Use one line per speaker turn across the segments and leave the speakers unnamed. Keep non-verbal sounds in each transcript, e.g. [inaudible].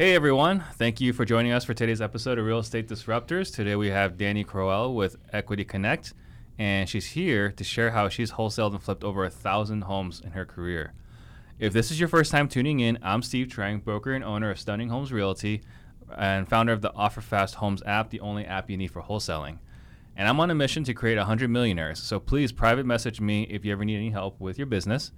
Hey everyone, thank you for joining us for today's episode of Real Estate Disruptors. Today we have Danny Crowell with Equity Connect, and she's here to share how she's wholesaled and flipped over a thousand homes in her career. If this is your first time tuning in, I'm Steve Trang, broker and owner of Stunning Homes Realty and founder of the OfferFast Homes app, the only app you need for wholesaling. And I'm on a mission to create 100 millionaires, so please private message me if you ever need any help with your business.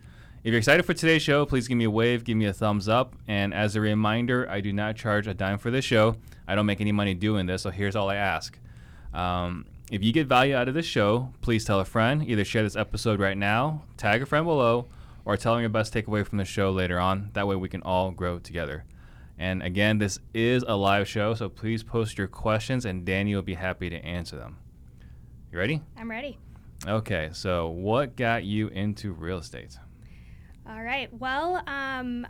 If you're excited for today's show, please give me a wave, give me a thumbs up. And as a reminder, I do not charge a dime for this show. I don't make any money doing this, so here's all I ask. Um, if you get value out of this show, please tell a friend. Either share this episode right now, tag a friend below, or tell them your best takeaway from the show later on. That way we can all grow together. And again, this is a live show, so please post your questions and Danny will be happy to answer them. You ready?
I'm ready.
Okay, so what got you into real estate?
All right. Well, um,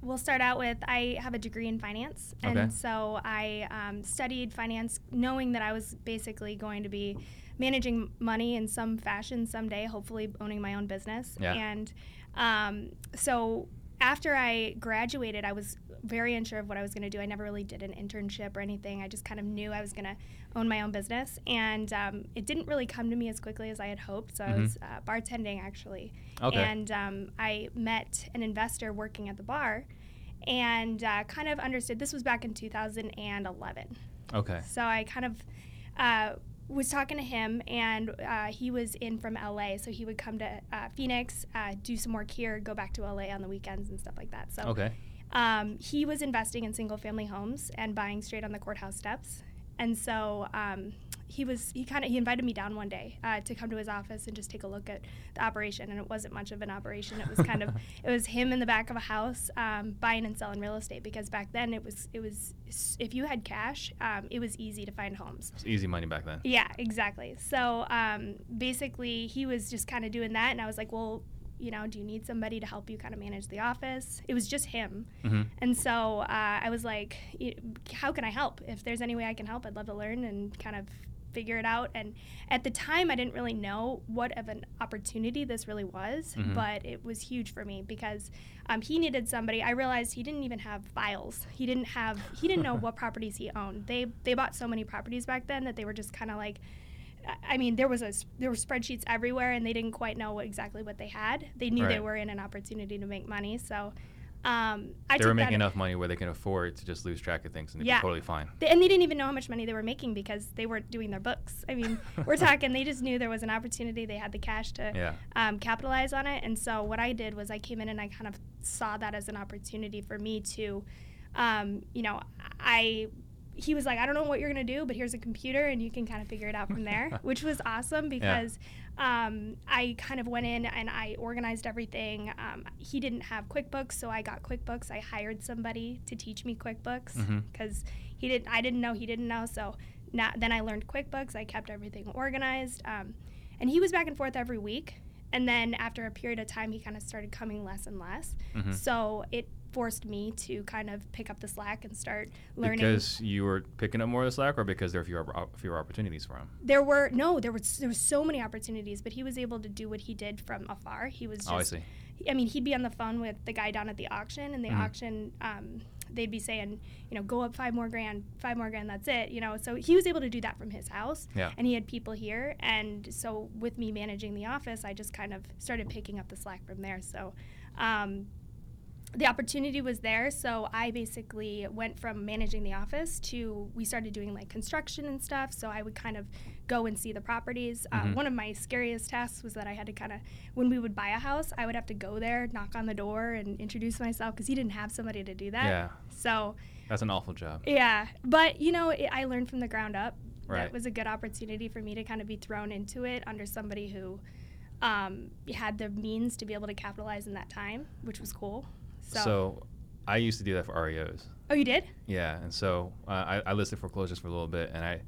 we'll start out with I have a degree in finance. And
Okay.
so I um, studied finance knowing that I was basically going to be managing money in some fashion someday, hopefully owning my own business.
Yeah.
And um, so after I graduated, I was very unsure of what I was going to do. I never really did an internship or anything. I just kind of knew I was going to own my own business. And um, it didn't really come to me as quickly as I had hoped. So I was uh, bartending actually.
Okay.
And um, I met an investor working at the bar and uh, kind of understood this was back in 2011.
Okay.
So I kind of uh, was talking to him, and uh, he was in from LA, so he would come to uh, Phoenix, uh, do some work here, go back to LA on the weekends and stuff like that. So
Okay.
um, he was investing in single family homes and buying straight on the courthouse steps. And so um, he was he kind of he invited me down one day uh, to come to his office and just take a look at the operation. And it wasn't much of an operation. It was kind of [laughs] it was him in the back of a house um, buying and selling real estate because back then it was it was if you had cash, um, it was easy to find homes.
Easy money back then.
Yeah, exactly. So um, basically, he was just kind of doing that, and I was like, well, you know, do you need somebody to help you kind of manage the office? It was just him.
hmm
And so uh, I was like, how can I help? If there's any way I can help, I'd love to learn and kind of figure it out. And at the time, I didn't really know what of an opportunity this really was,
Mhm.
but it was huge for me because um, he needed somebody. I realized he didn't even have files. He didn't have. He didn't know [laughs] what properties he owned. They they bought so many properties back then that they were just kind of like. I- mean, there was a there were spreadsheets everywhere, and they didn't quite know what, exactly what they had. They knew they were in an opportunity to make money, so um, I
They were making enough money where they can afford to just lose track of things and they'd
Yeah.
be totally fine.
they, and they didn't even know how much money they were making because they weren't doing their books. I mean, [laughs] we're talking, they just knew there was an opportunity. They had the cash to
Yeah.
um, capitalize on it. And so what I did was I came in and I kind of saw that as an opportunity for me to, um, you know, I. He was like, I don't know what you're gonna do, but here's a computer, and you can kind of figure it out from there, [laughs] which was awesome because um, I kind of went in and I organized everything. Um, he didn't have QuickBooks, so I got QuickBooks. I hired somebody to teach me QuickBooks because he didn't. I didn't know he didn't know. So now, then I learned QuickBooks. I kept everything organized, um, and he was back and forth every week. And then after a period of time, he kind of started coming less and less.
Mhm.
So it forced me to kind of pick up the slack and start learning.
Because you were picking up more of the slack, or because there were fewer, fewer opportunities for him?
there were no, there was there were so many opportunities, but he was able to do what he did from afar. He was just
oh, I see.
I mean, he'd be on the phone with the guy down at the auction, and the
Mhm.
auction, um, they'd be saying, you know, go up five more grand, five more grand, that's it, you know. So he was able to do that from his house,
Yeah.
and he had people here, and so with me managing the office, I just kind of started picking up the slack from there. So. Um, the opportunity was there, so I basically went from managing the office to we started doing like construction and stuff. So I would kind of go and see the properties. Uh,
Mhm.
one of my scariest tasks was that I had to kind of, when we would buy a house, I would have to go there, knock on the door, and introduce myself because he didn't have somebody to do that.
Yeah.
So
That's an awful job.
yeah, but you know, it, I learned from the ground up.
Right.
That was a good opportunity for me to kind of be thrown into it under somebody who um, had the means to be able to capitalize in that time, which was cool. So,
So, I used to do that for REOs.
oh, you did?
Yeah, and so uh, I, I listed foreclosures for a little bit, and I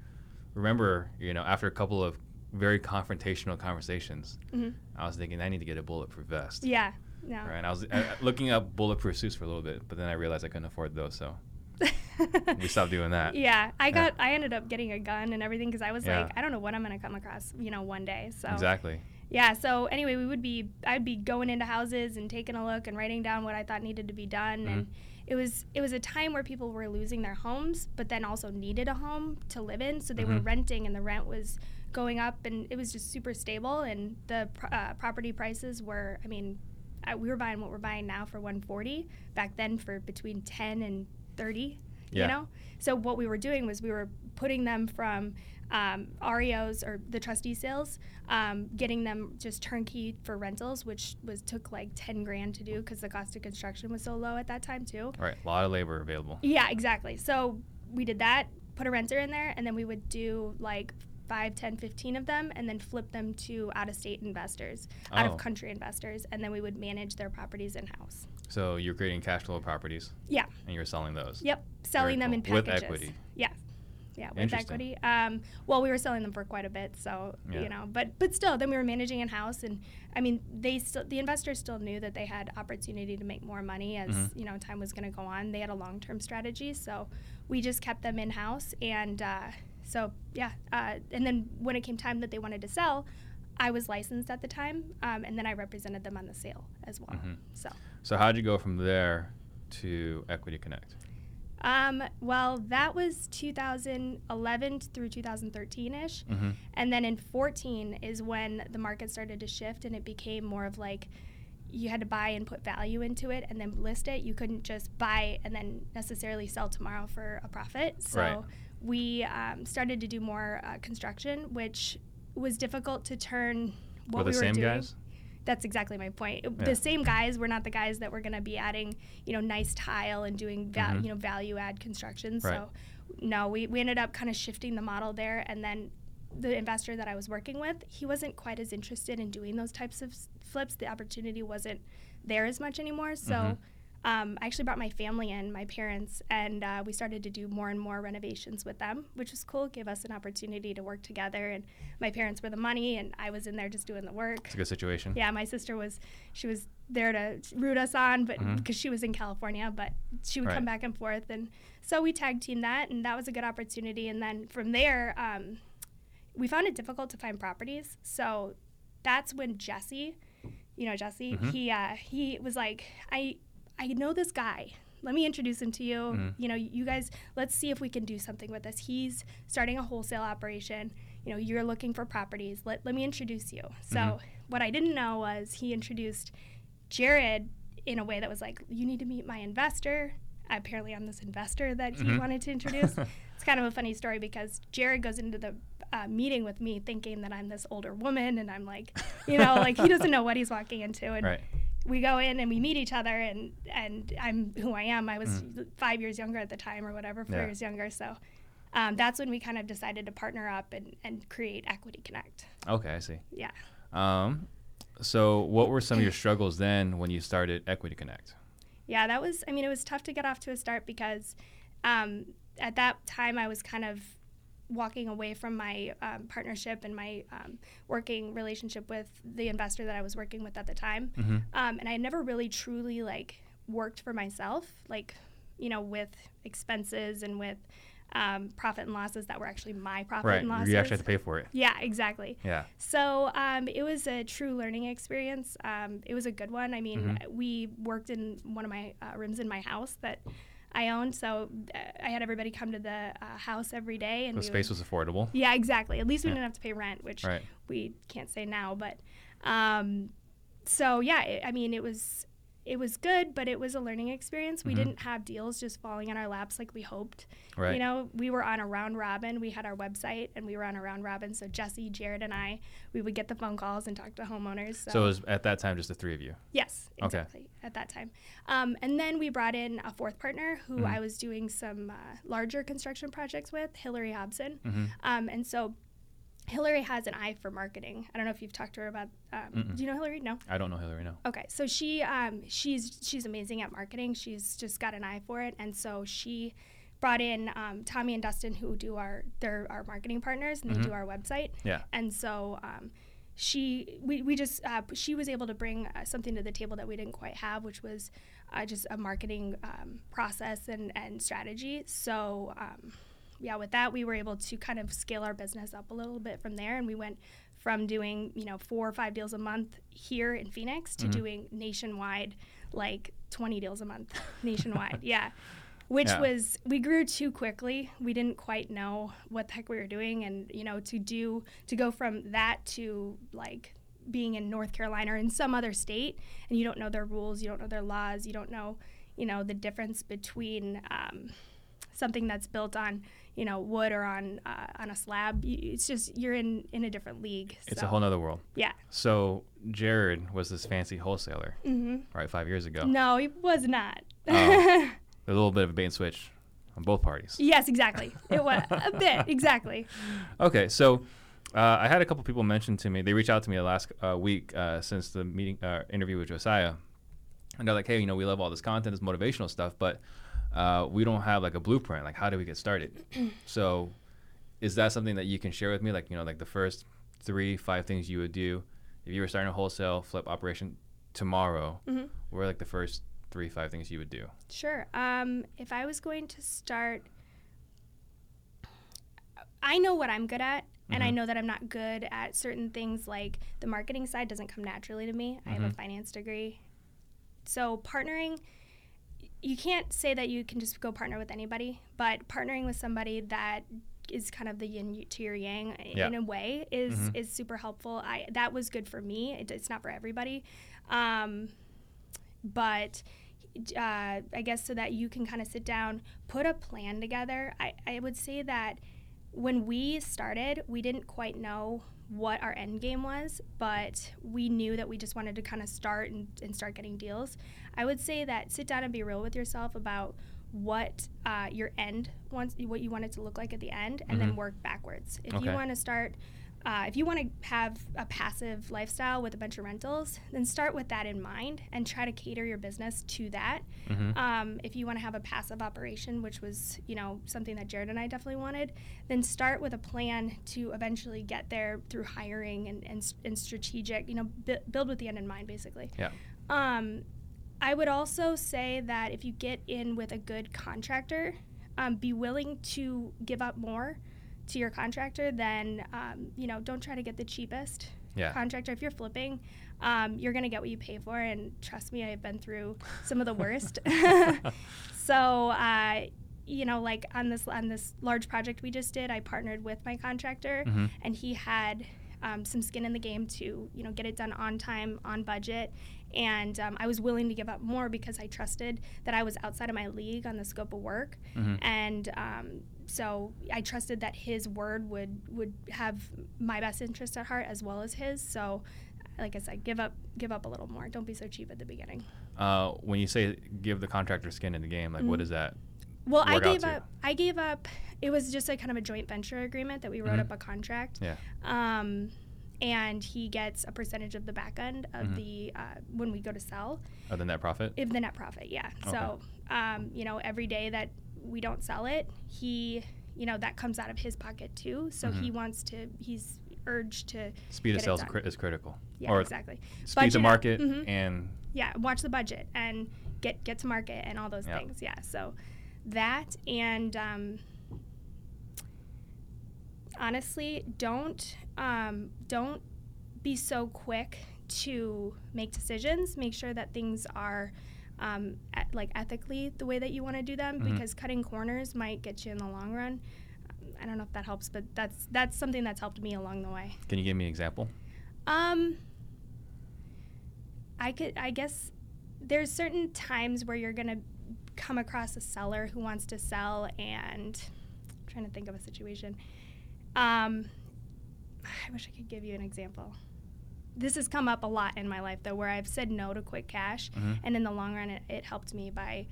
remember, you know, after a couple of very confrontational conversations,
hmm
I was thinking I need to get a bulletproof vest.
Yeah. No.
Right, and I was uh, looking up bulletproof suits for a little bit, but then I realized I couldn't afford those, so [laughs] we stopped doing that.
Yeah, I got. I ended up getting a gun and everything because I was
Yeah.
like, I don't know what I'm gonna come across, you know, one day. So
Exactly.
Yeah. So anyway, we would be. I'd be going into houses and taking a look and writing down what I thought needed to be done, and it was it was a time where people were losing their homes, but then also needed a home to live in. So they were
Mhm.
renting, and the rent was going up, and it was just super stable. And the uh, property prices were, I mean, I, we were buying what we're buying now for 140 back then for between 10 and 30
Yeah.
you know so what we were doing was we were putting them from um, REOs or the trustee sales, um, getting them just turnkey for rentals, which was took like 10 grand to do because the cost of construction was so low at that time too.
Right. A lot of labor available.
Yeah, exactly. So we did that, put a renter in there, and then we would do like 5, 10, 15 of them, and then flip them to out of state investors, out
Oh.
of country investors, and then we would manage their properties in house.
So you're creating cash flow properties
Yeah.
and you're selling those.
Yep. Selling them in
cool. With equity.
Yeah. Yeah, with equity. Um, well, we were selling them for quite a bit, so
Yeah.
you know, but but still, then we were managing in house, and I mean, they still the investors still knew that they had opportunity to make more money as
Mhm.
you know time was going to go on. They had a long term strategy, so we just kept them in house, and uh, so yeah, uh, and then when it came time that they wanted to sell. I was licensed at the time, um, and then I represented them on the sale as well.
Mhm.
So,
So how'd you go from there to Equity Connect?
Um, well, that was 2011 through 2013 ish.
Mm-hmm.
And then in 14 is when the market started to shift and it became more of like you had to buy and put value into it and then list it. You couldn't just buy and then necessarily sell tomorrow for a profit. So
Right.
we um, started to do more uh, construction, which was difficult to turn what
Were the
we were
same
doing.
guys?
That's exactly my point.
Yeah.
The same guys were not the guys that were going to be adding, you know, nice tile and doing, val-
Mhm.
you know, value add construction.
Right.
So, no, we, we ended up kind of shifting the model there. And then the investor that I was working with, he wasn't quite as interested in doing those types of s- flips. The opportunity wasn't there as much anymore. So,
Mhm.
Um, I actually brought my family in, my parents, and uh, we started to do more and more renovations with them, which was cool. Gave us an opportunity to work together. And my parents were the money, and I was in there just doing the work.
It's a good situation.
Yeah, my sister was she was there to root us on, but because she was in California, but she would
Right.
come back and forth, and so we tag team that, and that was a good opportunity. And then from there, um, we found it difficult to find properties, so that's when Jesse, you know Jesse,
Mhm.
he uh, he was like, I I know this guy. Let me introduce him to you.
Mhm.
You know, you guys, let's see if we can do something with this. He's starting a wholesale operation. You know, you're looking for properties. Let, let me introduce you. So,
Mhm.
what I didn't know was he introduced Jared in a way that was like, you need to meet my investor. Apparently, I'm this investor that he
Mhm.
wanted to [laughs] introduce. it's kind of a funny story because Jared goes into the uh, meeting with me thinking that I'm this older woman, and I'm like, you know, like he doesn't know what he's walking into. And [laughs]
Right.
We go in and we meet each other, and and I'm who I am. I was
Mhm.
five years younger at the time, or whatever, four
Yeah.
years younger. So. Um, that's when we kind of decided to partner up and, and create Equity Connect.
Okay, I see.
Yeah.
Um, so what were some of your struggles then when you started Equity Connect?
Yeah, that was, I mean, it was tough to get off to a start because um, at that time I was kind of walking away from my um, partnership and my um, working relationship with the investor that I was working with at the time.
Mm-hmm.
Um, and I never really truly like worked for myself, like, you know, with expenses and with um, profit and losses that were actually my profit
Right.
and losses.
You actually have to pay for it.
yeah, exactly.
Yeah.
So um, it was a true learning experience. Um, it was a good one. I mean,
Mhm.
we worked in one of my uh, rooms in my house that I owned, so uh, I had everybody come to the uh, house every day, and
The space
would,
was affordable.
yeah, exactly. At least we
Yeah.
didn't have to pay rent, which
Right.
we can't say now. But um, so yeah, it, I mean, it was it was good, but it was a learning experience. We
Mhm.
didn't have deals just falling in our laps like we hoped.
Right.
You know, we were on a round robin. We had our website and we were on a round robin. So Jesse, Jared, and I, we would get the phone calls and talk to homeowners. So,
so it was at that time just the three of you.
yes,
Okay.
exactly at that time. Um, and then we brought in a fourth partner who
Mhm.
I was doing some uh, larger construction projects with, Hillary Hobson.
Mm-hmm.
Um, and so Hillary has an eye for marketing. I don't know if you've talked to her about. Um, do you know Hillary? No.
I don't know Hillary. No.
Okay, so she um, she's she's amazing at marketing. She's just got an eye for it, and so she brought in um, Tommy and Dustin, who do our they're our marketing partners, and they
Mhm.
do our website.
Yeah.
And so um, she we, we just uh, she was able to bring uh, something to the table that we didn't quite have, which was uh, just a marketing um, process and and strategy. So. Um, yeah, with that, we were able to kind of scale our business up a little bit from there, and we went from doing you know four or five deals a month here in Phoenix to
Mhm.
doing nationwide, like 20 deals a month [laughs] nationwide. yeah. Which
Yeah.
was, we grew too quickly. We didn't quite know what the heck we were doing. And, you know, to do, to go from that to like being in North Carolina or in some other state and you don't know their rules, you don't know their laws, you don't know, you know, the difference between um, something that's built on, you know, wood or on uh, on a slab. It's just you're in in a different league.
It's a whole nother world.
yeah.
So Jared was this fancy wholesaler,
hmm
right, five years ago.
No, he was not.
Oh. [laughs] A little bit of a bait and switch on both parties.
yes, exactly. It was [laughs] a bit exactly.
Okay, so uh, I had a couple people mention to me. They reached out to me the last uh, week uh, since the meeting uh, interview with Josiah, and they're like, "Hey, you know, we love all this content, this motivational stuff, but uh, we don't have like a blueprint. Like, how do we get started?" [clears throat] so, is that something that you can share with me? Like, you know, like the first three, five things you would do if you were starting a wholesale flip operation tomorrow?
Mhm.
What are like the first three, five things you would do?
Sure. Um, if I was going to start, I know what I'm good at, and I
Mhm.
know that I'm not good at certain things like the marketing side doesn't come naturally to me. I have a
Mhm.
finance degree. So, partnering, you can't say that you can just go partner with anybody, but partnering with somebody that is kind of the yin to your yang
Yeah.
in a way is
Mhm.
is super helpful. I that was good for me. It, it's not for everybody, um, but uh, I guess so that you can kind of sit down, put a plan together. I, I would say that when we started, we didn't quite know what our end game was, but we knew that we just wanted to kind of start and, and start getting deals. I would say that sit down and be real with yourself about what uh, your end wants, what you want it to look like at the end, and
Mhm.
then work backwards. If
Okay.
you want to start, uh, if you want to have a passive lifestyle with a bunch of rentals, then start with that in mind and try to cater your business to that.
Mm-hmm.
Um, if you want to have a passive operation, which was you know something that Jared and I definitely wanted, then start with a plan to eventually get there through hiring and and, and strategic. You know, bu- build with the end in mind, basically.
Yeah.
Um, I would also say that if you get in with a good contractor, um, be willing to give up more to your contractor then um, you know. Don't try to get the cheapest
Yeah.
contractor. If you're flipping, um, you're gonna get what you pay for, and trust me, I've been through some of the worst. [laughs] so, uh, you know, like on this on this large project we just did, I partnered with my contractor,
Mhm.
and he had um, some skin in the game to you know get it done on time, on budget. And um, I was willing to give up more because I trusted that I was outside of my league on the scope of work,
Mhm.
and um, so I trusted that his word would would have my best interest at heart as well as his. So, like I said, give up give up a little more. Don't be so cheap at the beginning.
Uh, when you say give the contractor skin in the game, like what
Mhm.
is that?
Well, I gave up. I gave up. It was just a kind of a joint venture agreement that we wrote
Mhm.
up a contract.
Yeah.
Um, and he gets a percentage of the back end of
Mhm.
the uh, when we go to sell.
Of the net profit?
If the net profit, yeah. So, um, you know, every day that we don't sell it, he, you know, that comes out of his pocket too. So he
Mhm.
wants to, he's urged to,
Speed of sales cri- is critical.
yeah,
or
exactly.
speed to market
Mhm.
and
Yeah, watch the budget and get get to market and all those
Yeah.
things. Yeah. So that and um, honestly, don't um, don't be so quick to make decisions. Make sure that things are um, et- like ethically the way that you want to do them,
Mhm.
because cutting corners might get you in the long run. Um, I don't know if that helps, but that's that's something that's helped me along the way.
can you give me an example?
Um, I could, I guess, there's certain times where you're gonna come across a seller who wants to sell, and I'm trying to think of a situation. Um, I wish I could give you an example. This has come up a lot in my life, though, where I've said no to quick cash,
Mhm.
and in the long run, it, it helped me by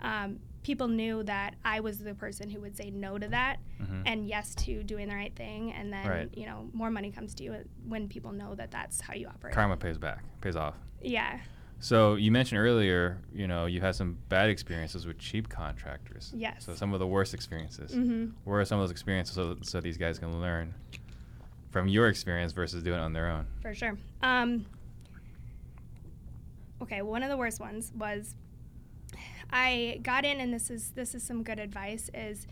um, people knew that I was the person who would say no to that
Mhm.
and yes to doing the right thing and then
Right.
you know more money comes to you when people know that that's how you operate
Karma pays back, pays off.
yeah
So you mentioned earlier, you know, you had some bad experiences with cheap contractors.
Yes.
So some of the worst experiences.
mm-hmm.
What are some of those experiences so, so these guys can learn from your experience versus doing it on their own?
for sure um, okay one of the worst ones was i got in and this is this is some good advice is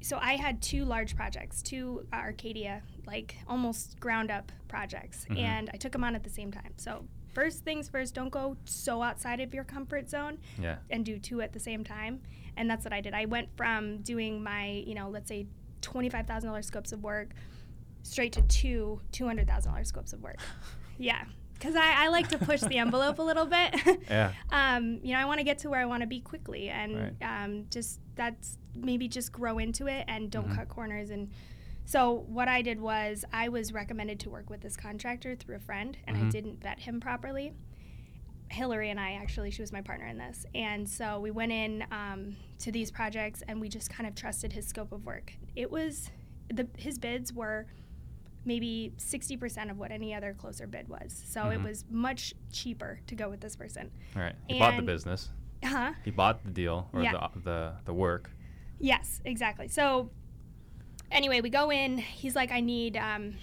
so i had two large projects two arcadia like almost ground up projects
Mhm.
and i took them on at the same time so first things first, don't go so outside of your comfort zone
Yeah.
and do two at the same time. And that's what I did. I went from doing my, you know, let's say $25,000 scopes of work straight to two $200,000 scopes of work. [laughs] Yeah. Because I, I like to push the envelope a little bit. [laughs]
Yeah. [laughs]
um, you know, I want to get to where I want to be quickly, and
Right.
um, just that's maybe just grow into it and don't
Mhm.
cut corners. And so what I did was I was recommended to work with this contractor through a friend, and I
Mhm.
didn't vet him properly. Hillary and I actually, she was my partner in this, and so we went in um, to these projects, and we just kind of trusted his scope of work. It was the his bids were maybe 60% of what any other closer bid was. So it
Mhm.
was much cheaper to go with this person.
All right. He bought the
And-
business.
Huh?
He bought the deal or
Yeah.
the, the the work.
Yes, exactly. So anyway, we go in. He's like, I need, um,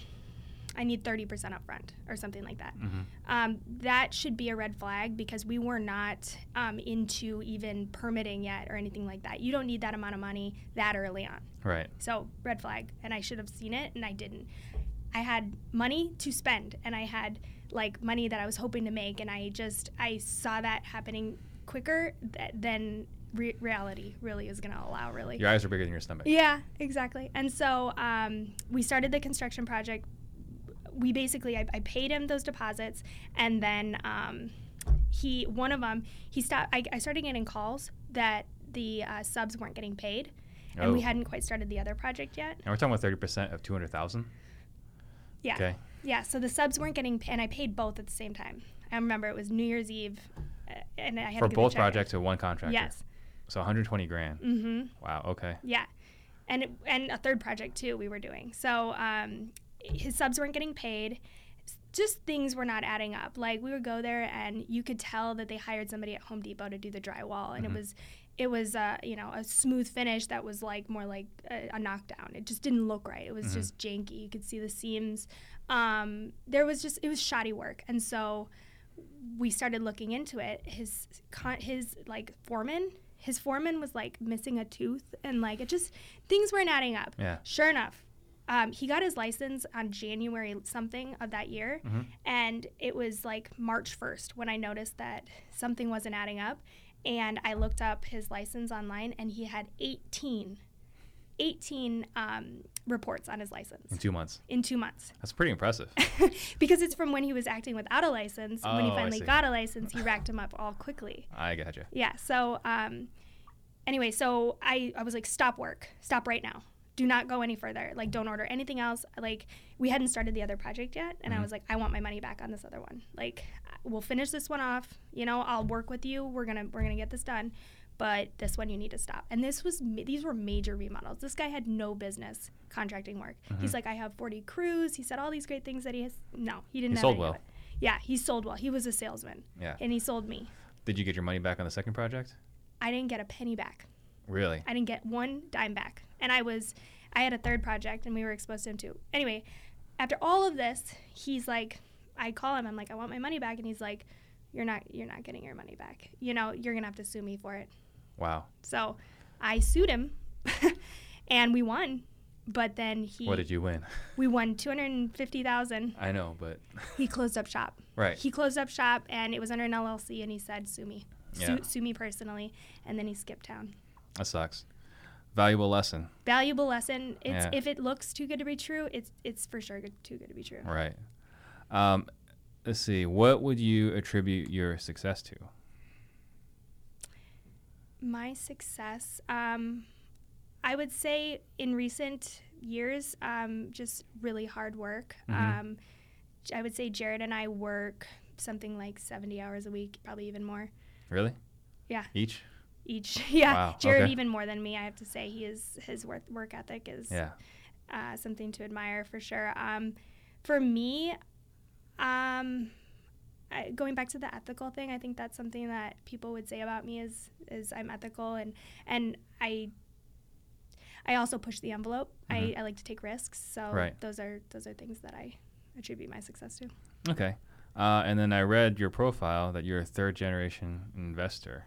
I need thirty percent upfront or something like that.
hmm
Um, that should be a red flag because we were not um, into even permitting yet or anything like that. You don't need that amount of money that early on.
Right.
So red flag, and I should have seen it, and I didn't. I had money to spend, and I had like money that I was hoping to make, and I just I saw that happening quicker th- than re- reality really is going to allow. Really,
Your eyes are bigger than your stomach.
yeah, exactly. And so um, we started the construction project. We basically, I, I paid him those deposits, and then um, he, one of them, he stopped. I, I started getting calls that the uh, subs weren't getting paid, and we
Oh.
hadn't quite started the other project yet.
And we're talking about thirty percent of two hundred thousand.
Yeah,
Okay.
yeah. So the subs weren't getting, and I paid both at the same time. I remember it was New Year's Eve, uh, and I had
For both projects or one contractor.
Yes.
So 120 grand.
Mm-hmm.
Wow. Okay.
Yeah, and it, and a third project too we were doing. So um, his subs weren't getting paid. Just things were not adding up. Like we would go there and you could tell that they hired somebody at Home Depot to do the drywall, and
Mhm.
it was it was uh, you know a smooth finish that was like more like a, a knockdown. It just didn't look right. It was
Mhm.
just janky. You could see the seams. Um, there was just it was shoddy work, and so we started looking into it. His con- his like foreman, his foreman was like missing a tooth, and like it just things weren't adding up.
Yeah.
Sure enough, um, he got his license on January something of that year,
Mhm.
and it was like March first when I noticed that something wasn't adding up, and I looked up his license online, and he had 18, 18 um, reports on his license
In two months.
in two months. [laughs]
That's pretty impressive.
because it's from when he was acting without a license. Oh, when he
Oh,
finally got a license, he racked them up all quickly. [laughs]
I gotcha.
Yeah. So, um, anyway, so I, I was like, stop work, stop right now. Do not go any further. Like, don't order anything else. Like, we hadn't started the other project yet, and
Mhm.
I was like, I want my money back on this other one. Like, we'll finish this one off. You know, I'll work with you. We're gonna we're gonna get this done, but this one you need to stop. And this was these were major remodels. This guy had no business contracting work. He's
Mhm.
like, I have 40 crews. He said all these great things that he has. No, he didn't.
He sold well.
Yeah, he sold well. He was a salesman,
Yeah.
and he sold me.
Did you get your money back on the second project?
I didn't get a penny back.
Really?
I didn't get one dime back. And I was, I had a third project and we were exposed to him too. Anyway, after all of this, he's like, I call him, I'm like, I want my money back. And he's like, you're not, you're not getting your money back. You know, you're going to have to sue me for it.
Wow.
So I sued him [laughs] and we won. But then he,
What did you win? [laughs]
we won 250,000.
I know, but [laughs]
He closed up shop.
right.
He closed up shop and it was under an LLC and he said, sue me.
Yeah.
Sue, sue me personally. And then he skipped town.
That sucks. Valuable lesson.
valuable lesson. It's
Yeah.
if it looks too good to be true, it's it's for sure good, too good to be true.
Right. Um, let's see. What would you attribute your success to?
My success, um, I would say in recent years, um, just really hard work.
Mhm.
Um, I would say Jared and I work something like 70 hours a week, probably even more
Really?
Yeah.
Each?
each. [laughs] yeah,
Wow,
Jared
okay.
even more than me. I have to say he is his work work ethic is
Yeah.
uh, something to admire for sure. Um, for me, um, I, going back to the ethical thing, I think that's something that people would say about me is is I'm ethical and and I. I also push the envelope.
Mhm.
I, I like to take risks, so
Right.
those are those are things that I attribute my success to.
Okay. Uh, and then I read your profile that you're a third generation investor.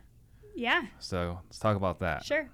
Yeah.
So let's talk about that.
Sure.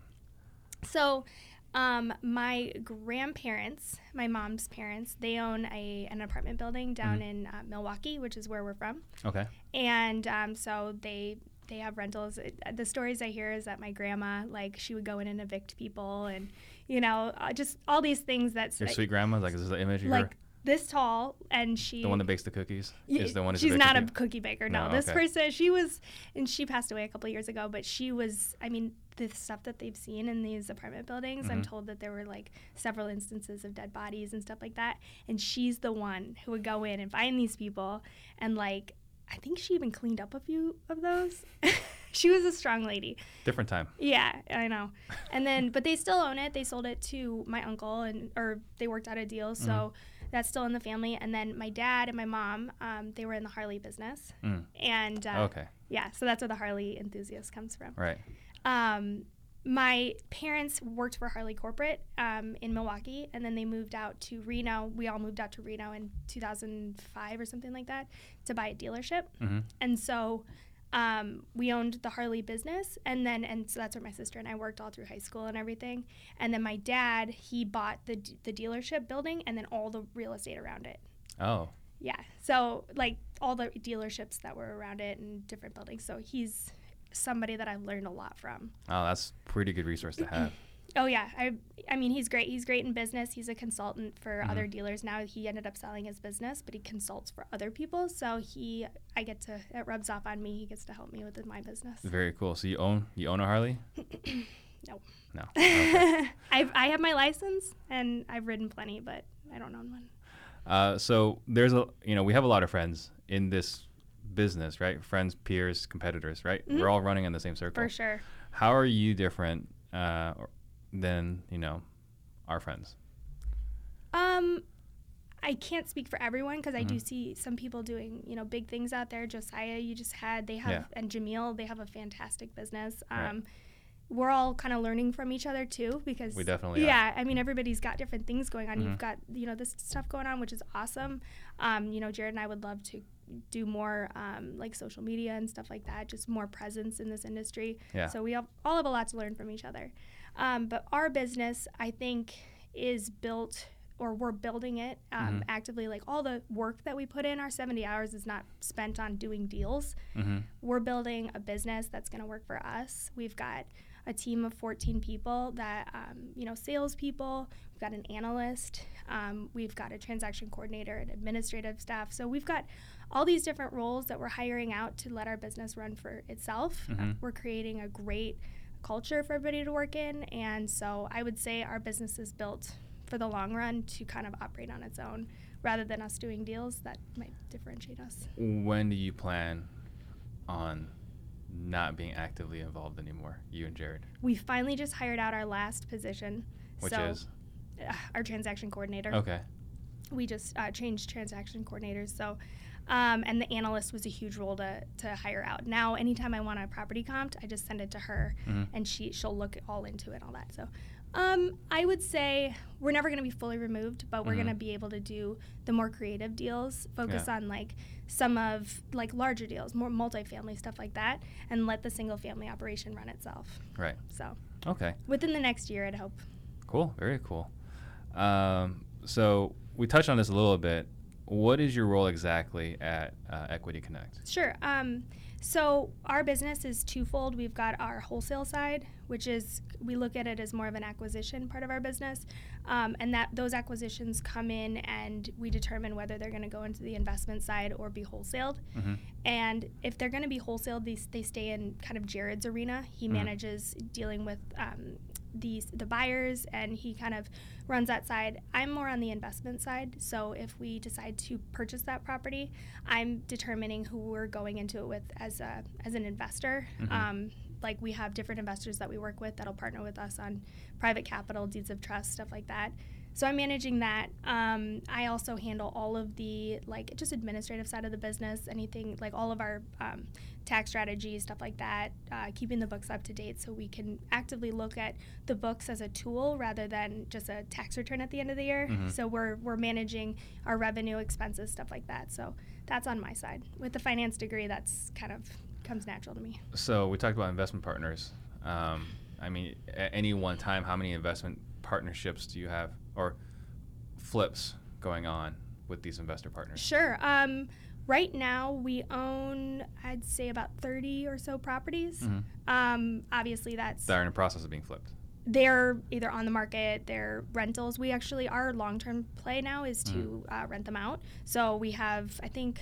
So, Um, my grandparents, my mom's parents, they own a an apartment building down
Mhm.
in uh, Milwaukee, which is where we're from,
Okay.
and um, so they they have rentals. It, the stories I hear is that my grandma, like, she would go in and evict people, and you know, uh, just all these things that's
Your sweet grandma, like, is this the image of
like
her?
This tall, and she
The one that bakes the cookies?
Y-
is the one
she's not a
evicted
cookie baker. No,
No,
this
okay.
person, she was, and she passed away a couple years ago. But she was, I mean, the stuff that they've seen in these apartment buildings. I'm
Mhm.
told that there were like several instances of dead bodies and stuff like that. And she's the one who would go in and find these people, and like, I think she even cleaned up a few of those. [laughs] she was a strong lady.
Different time.
Yeah, I know. And then, but they still own it. They sold it to my uncle, and or they worked out a deal, so
Mhm.
That's still in the family. And then my dad and my mom, um, they were in the Harley business,
Mm.
and uh,
okay.
yeah, so that's where the Harley enthusiast comes from.
Right.
Um, my parents worked for Harley Corporate um, in Milwaukee, and then they moved out to Reno. We all moved out to Reno in 2005 or something like that to buy a dealership.
hmm
And so um, we owned the Harley business, and then and so that's where my sister and I worked all through high school and everything. And then my dad he bought the the dealership building and then all the real estate around it.
Oh,
Yeah, so like all the dealerships that were around it and different buildings. So he's somebody that I've learned a lot from.
oh, that's pretty good resource to have. [clears throat]
Oh yeah, I I mean he's great. He's great in business. He's a consultant for
Mhm.
other dealers now. He ended up selling his business, but he consults for other people. So he I get to it rubs off on me. He gets to help me with my business.
Very cool. So you own you own a Harley? [coughs]
No.
No. [laughs] Okay.
I've I have my license and I've ridden plenty, but I don't own one.
Uh, so there's a you know we have a lot of friends in this business, right? Friends, peers, competitors, right?
Mhm.
We're all running in the same circle.
For sure.
How are you different uh, than you know our friends?
Um, I can't speak for everyone because I do
Mhm.
see some people doing, you know, big things out there. Josiah, you just had, they have,
Yeah.
and Jamil, they have a fantastic business.
Right.
Um, We're all kind of learning from each other too because
We definitely are.
yeah. I mean, everybody's got different things going on.
Mhm.
You've got you know this stuff going on, which is awesome. Um, you know, Jared and I would love to do more um, like social media and stuff like that, just more presence in this industry.
Yeah.
So we all have a lot to learn from each other. Um, but our business, I think, is built or we're building it um,
Mhm.
actively. Like all the work that we put in, our 70 hours is not spent on doing deals.
Mm-hmm.
We're building a business that's going to work for us. We've got a team of 14 people that, um, you know, salespeople. We've got an analyst. Um, we've got a transaction coordinator and administrative staff. So we've got all these different roles that we're hiring out to let our business run for itself. Uh,
Mhm.
we're creating a great culture for everybody to work in. And so I would say our business is built for the long run to kind of operate on its own rather than us doing deals that might differentiate us.
When do you plan on not being actively involved anymore, you and Jared?
We finally just hired out our last position.
Which
so,
is
uh, our transaction coordinator.
okay.
We just uh, changed transaction coordinators. So, um, and the analyst was a huge role to, to hire out. Now, anytime I want a property comped, I just send it to her,
Mhm.
and she she'll look all into it, all that. So, um, I would say we're never going to be fully removed, but we're
Mhm.
going to be able to do the more creative deals, focus
Yeah.
on like some of like larger deals, more multifamily stuff like that, and let the single family operation run itself.
Right.
So,
Okay.
within the next year, I'd hope.
Cool. Very cool. Um, so we touched on this a little bit. What is your role exactly at uh, Equity Connect?
Sure. Um, so our business is twofold. We've got our wholesale side, which is we look at it as more of an acquisition part of our business, um, and that those acquisitions come in and we determine whether they're going to go into the investment side or be wholesaled.
Mm-hmm.
And if they're going to be wholesaled, these they stay in kind of Jared's arena. He
Mhm.
manages dealing with um, these the buyers, and he kind of runs that side. I'm more on the investment side. So if we decide to purchase that property, I'm determining who we're going into it with as a as an investor.
Mhm.
Um, like we have different investors that we work with that'll partner with us on private capital, deeds of trust, stuff like that. So I'm managing that. Um, I also handle all of the like just administrative side of the business, anything like all of our um, tax strategies, stuff like that, uh, keeping the books up to date so we can actively look at the books as a tool rather than just a tax return at the end of the year.
Mhm.
So we're we're managing our revenue, expenses, stuff like that. So that's on my side. With the finance degree, that's kind of comes natural to me.
So we talked about investment partners. Um, I mean, at any one time, how many investment partnerships do you have or flips going on with these investor partners?
Sure. Um, right now, we own, I'd say, about 30 or so properties.
Mhm.
Um, obviously, that's
That are in the process of being flipped.
they're either on the market, they're rentals. We actually, our long term play now is to uh, rent them out. So we have, I think,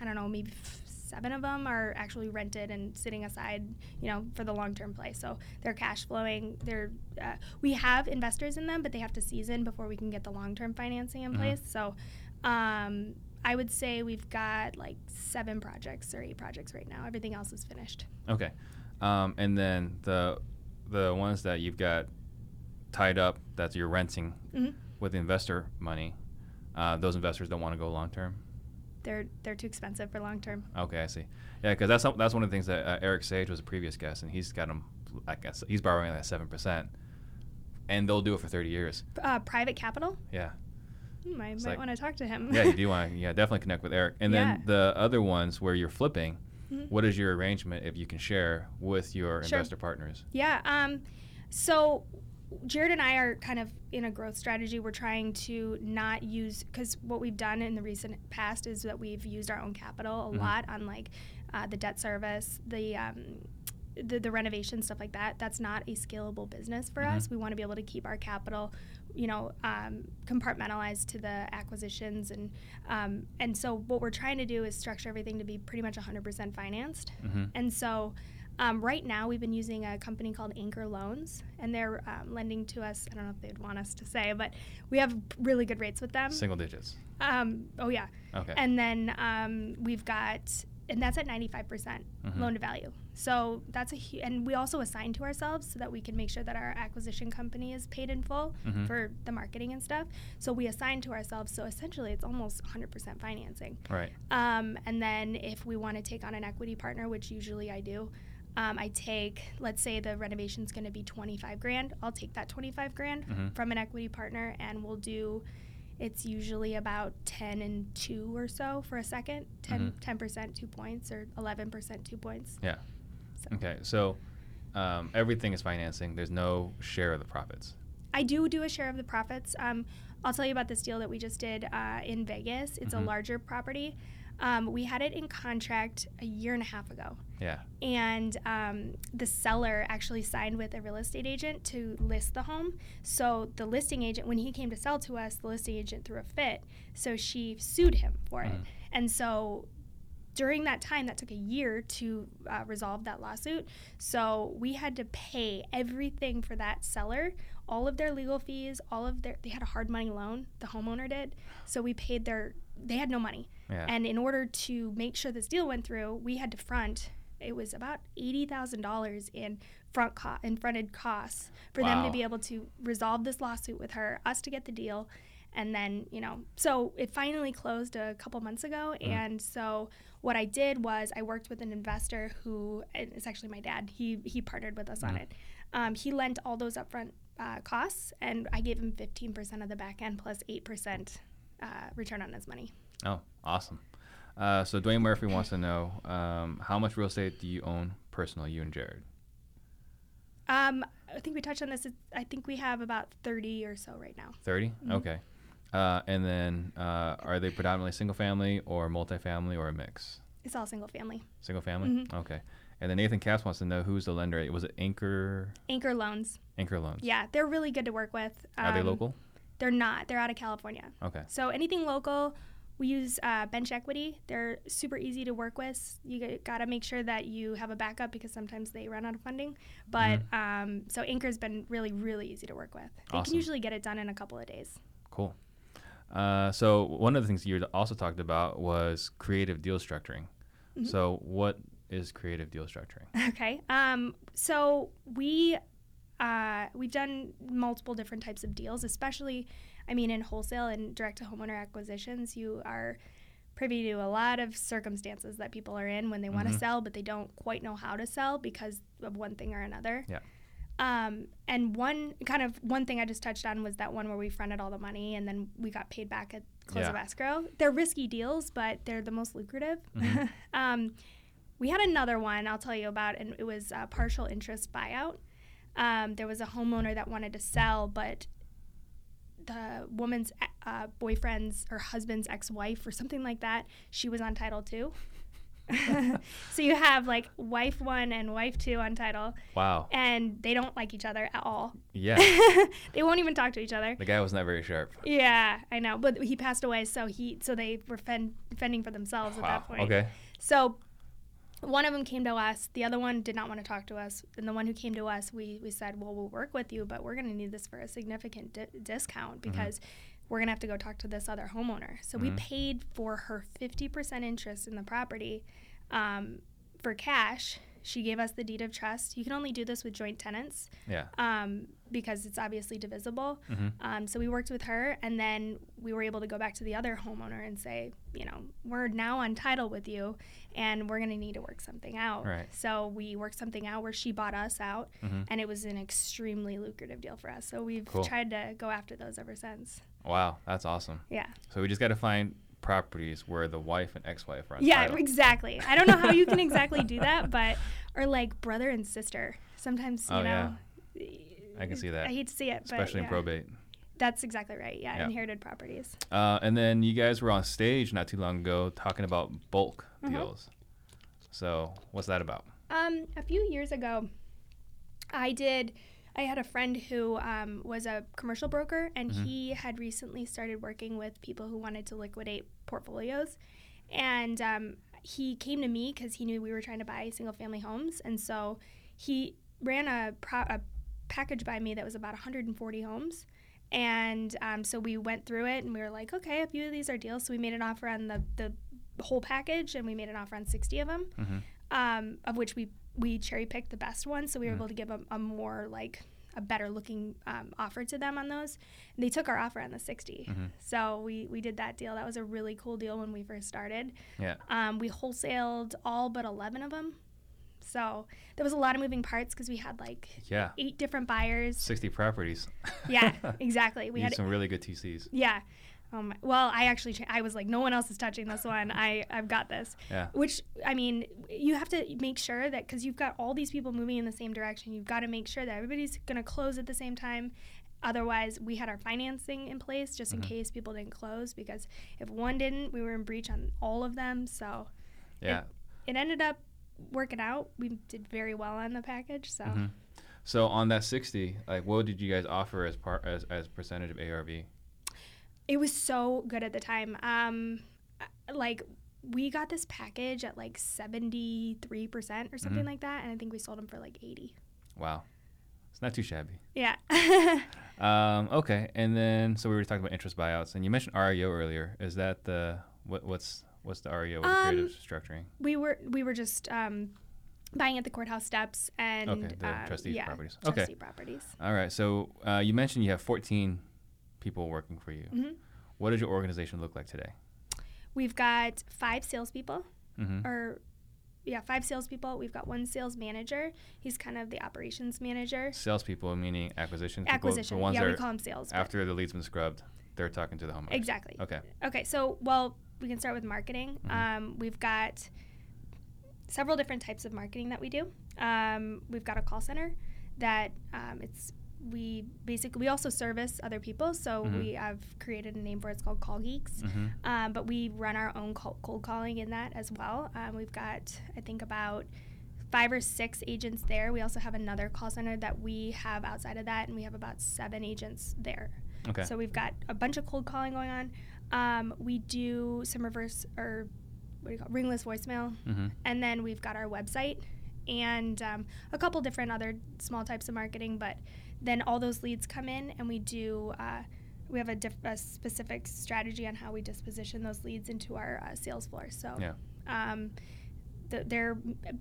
I don't know, maybe f- seven of them are actually rented and sitting aside, you know, for the long term play. So they're cash flowing. They're, uh, we have investors in them, but they have to season before we can get the long term financing in
Mhm.
place. So um, I would say we've got like seven projects or eight projects right now. Everything else is finished.
Okay. Um, and then the the ones that you've got tied up that you're renting
hmm
with investor money, uh, those investors don't want to go long term.
They're they're too expensive for long term.
Okay, I see. Yeah, because that's that's one of the things that uh, Eric Sage was a previous guest, and he's got them. I guess he's borrowing like seven percent, and they'll do it for thirty years.
Uh, private capital.
Yeah,
Hmm, I
It's
might
like-
want to talk to him.
yeah, you do [laughs] want to yeah definitely connect with Eric. And
Yeah.
then the other ones where you're flipping,
Mhm.
what is your arrangement if you can share with your
Sure.
investor partners?
Yeah. Um, so Jared and I are kind of in a growth strategy. We're trying to not use because what we've done in the recent past is that we've used our own capital a
Mhm.
lot on like uh, the debt service, the um, the, the renovation stuff like that. That's not a scalable business for
Mhm.
us. We want to be able to keep our capital, you know, um, compartmentalized to the acquisitions and um, and so what we're trying to do is structure everything to be pretty much 100% financed.
Mm-hmm.
And so, um, right now, we've been using a company called Anchor Loans, and they're um, lending to us. I don't know if they'd want us to say, but we have really good rates with them.
Single digits.
Um, oh yeah,
Okay.
and then um, we've got, and that's at ninety five percent
Mhm.
loan to value. So that's a hu- and we also assign to ourselves so that we can make sure that our acquisition company is paid in full
Mhm.
for the marketing and stuff. So we assign to ourselves. So essentially, it's almost one hundred percent financing.
right.
Um, and then if we want to take on an equity partner, which usually I do, um, I take, let's say the renovation's going to be 25 grand. I'll take that 25 grand
Mhm.
from an equity partner and we'll do, it's usually about 10 and 2 or so for a second, 10,
Mhm.
10% two points or 11% two points.
Yeah.
So-
Okay. So um, everything is financing. There's no share of the profits.
I do do a share of the profits. Um, I'll tell you about this deal that we just did uh, in Vegas. It's
Mhm.
a larger property. Um, we had it in contract a year and a half ago.
Yeah.
and um, the seller actually signed with a real estate agent to list the home. So the listing agent, when he came to sell to us, the listing agent threw a fit. So she sued him for it.
Mhm.
And so during that time, that took a year to uh, resolve that lawsuit. So we had to pay everything for that seller, all of their legal fees, all of their. They had a hard money loan. The homeowner did. So we paid their. They had no money.
Yeah.
And in order to make sure this deal went through, we had to front. It was about eighty thousand dollars in front co- in fronted costs for them to be able to resolve this lawsuit with her, us to get the deal, and then you know. So it finally closed a couple months ago,
Mm.
and so what I did was I worked with an investor who it's actually my dad. He he partnered with us on
Mhm.
it. Um, he lent all those upfront uh, costs, and I gave him fifteen percent of the back end plus eight percent uh, return on his money.
Oh, awesome. Uh, so Dwayne Murphy wants to know um, how much real estate do you own personally, you and Jared?
Um, I think we touched on this. It's- I think we have about 30 or so right now.
30?
Mhm.
Okay. Uh, and then uh, are they predominantly single family or multifamily or a mix?
It's all single family.
Single family?
Mhm.
Okay. And then Nathan Cass wants to know who's the lender. Was it Anchor
Anchor loans.
Anchor Loans?
Yeah, they're really good to work with.
Are they
Um,
local?
They're not. They're out of California.
Okay.
So anything local, we use uh, Bench Equity. They're super easy to work with. You got to make sure that you have a backup because sometimes they run out of funding. But um, so Anchor's been really, really easy to work with. They
Awesome.
can usually get it done in a couple of days.
Cool. Uh, so one of the things you also talked about was creative deal structuring.
Mhm.
So what is creative deal structuring? [laughs]
Okay. Um, so we uh, we've done multiple different types of deals, especially, I mean, in wholesale and direct to homeowner acquisitions, you are privy to a lot of circumstances that people are in when they want
Mhm.
to sell, but they don't quite know how to sell because of one thing or another.
Yeah.
Um, and one kind of one thing I just touched on was that one where we fronted all the money and then we got paid back at close of
Yeah.
escrow. They're risky deals, but they're the most lucrative.
Mhm. [laughs]
um, we had another one I'll tell you about, and it was a partial interest buyout. Um, there was a homeowner that wanted to sell, but the woman's uh, boyfriend's or husband's ex-wife or something like that, she was on title too. [laughs] so you have like wife one and wife two on title.
Wow.
And they don't like each other at all.
Yeah. [laughs]
they won't even talk to each other.
The guy was not very sharp.
Yeah, I know, but he passed away, so he so they were fend, fending for themselves
wow.
at that point.
Okay.
So one of them came to us. The other one did not want to talk to us. And the one who came to us, we, we said, well, we'll work with you, but we're going to need this for a significant di- discount
Mm-hmm.
because we're going to have to go talk to this other homeowner. So we paid for her 50% interest in the property um, for cash. She gave us the deed of trust. You can only do this with joint tenants
Yeah.
um, because it's obviously divisible.
Mhm.
Um, so we worked with her, and then we were able to go back to the other homeowner and say, you know, we're now on title with you, and we're going to need to work something out.
Right.
So we worked something out where she bought us out,
Mhm.
and it was an extremely lucrative deal for us. So we've
Cool.
tried to go after those ever since.
Wow, that's awesome.
Yeah.
So we just got to find properties where the wife and ex-wife are
Yeah,
title.
exactly. I don't know how you can [laughs] exactly do that, but or like brother and sister. Sometimes you
Oh,
know.
I can see that.
I hate to see it, but
especially in probate.
That's exactly right. Yeah,
Yeah.
inherited properties.
Uh, and then you guys were on stage not too long ago talking about bulk
Mhm.
deals. So what's that about?
Um, a few years ago, I did. I had a friend who um, was a commercial broker, and
Mhm.
he had recently started working with people who wanted to liquidate portfolios. And um, he came to me because he knew we were trying to buy single family homes. And so he ran a, pro- a package by me that was about 140 homes. And um, so we went through it and we were like, okay, a few of these are deals. So we made an offer on the, the whole package and we made an offer on 60 of them
hmm
um, of which we we cherry picked the best ones, so we were
Mhm.
able to give a, a more like a better looking um, offer to them on those. And they took our offer on the 60,
Mhm.
so we we did that deal. That was a really cool deal when we first started.
Yeah.
Um, we wholesaled all but 11 of them, so there was a lot of moving parts because we had like
Yeah.
eight different buyers.
60 properties.
Yeah, [laughs] exactly. We had
some really good TCs.
yeah. Um, well, I actually cha- I was like, no one else is touching this one. I I've got this.
Yeah.
Which I mean, you have to make sure that because you've got all these people moving in the same direction, you've got to make sure that everybody's going to close at the same time. Otherwise, we had our financing in place just in
Mhm.
case people didn't close because if one didn't, we were in breach on all of them. So
Yeah.
it ended up working out. We did very well on the package. So
Mhm. So on that 60, like what did you guys offer as part as, as percentage of ARV?
It was so good at the time. Um, like we got this package at like 73% or something
Mhm.
like that and i think we sold them for like 80
Wow. It's not too shabby.
yeah [laughs]
Um, okay, and then so we were talking about interest buyouts, and you mentioned REO earlier. Is that the what, what's what's the REO with the creative
Um,
structuring?
we were we were just um, buying at the courthouse steps and
Okay, the
uh,
trustee
yeah,
properties. Okay.
trustee properties
All right, so uh, you mentioned you have 14 people working for you.
Mhm.
What does your organization look like today?
we've got five salespeople
Mm-hmm.
or yeah five salespeople we've got one sales manager he's kind of the operations manager
Salespeople, meaning acquisition people,
acquisition
ones
yeah we call them sales
after the lead's been scrubbed, they're talking to the homeowners.
exactly
Okay.
Okay, so well, we can start with marketing.
Mhm.
Um, we've got several different types of marketing that we do. Um, we've got a call center that um, it's we basically we also service other people. So
Mhm.
we have created a name for it. It's called Call Geeks.
Mm-hmm.
Um, but we run our own cold, cold calling in that as well. Um, we've got I think about five or six agents there. We also have another call center that we have outside of that, and we have about seven agents there.
Okay.
So we've got a bunch of cold calling going on. Um, we do some reverse or what do you call it? ringless voicemail,
mm-hmm.
and then we've got our website and um, a couple different other small types of marketing. But then all those leads come in, and we do. Uh, we have a, diff- a specific strategy on how we disposition those leads into our uh, sales floor. So
Yeah.
um, th-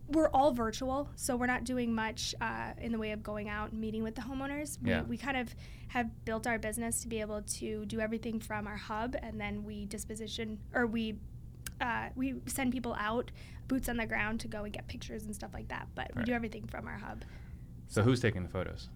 we're all virtual, so we're not doing much uh, in the way of going out and meeting with the homeowners. We,
Yeah.
we kind of have built our business to be able to do everything from our hub, and then we disposition or we uh, we send people out, boots on the ground, to go and get pictures and stuff like that. But we do everything from our hub.
So who's taking the photos?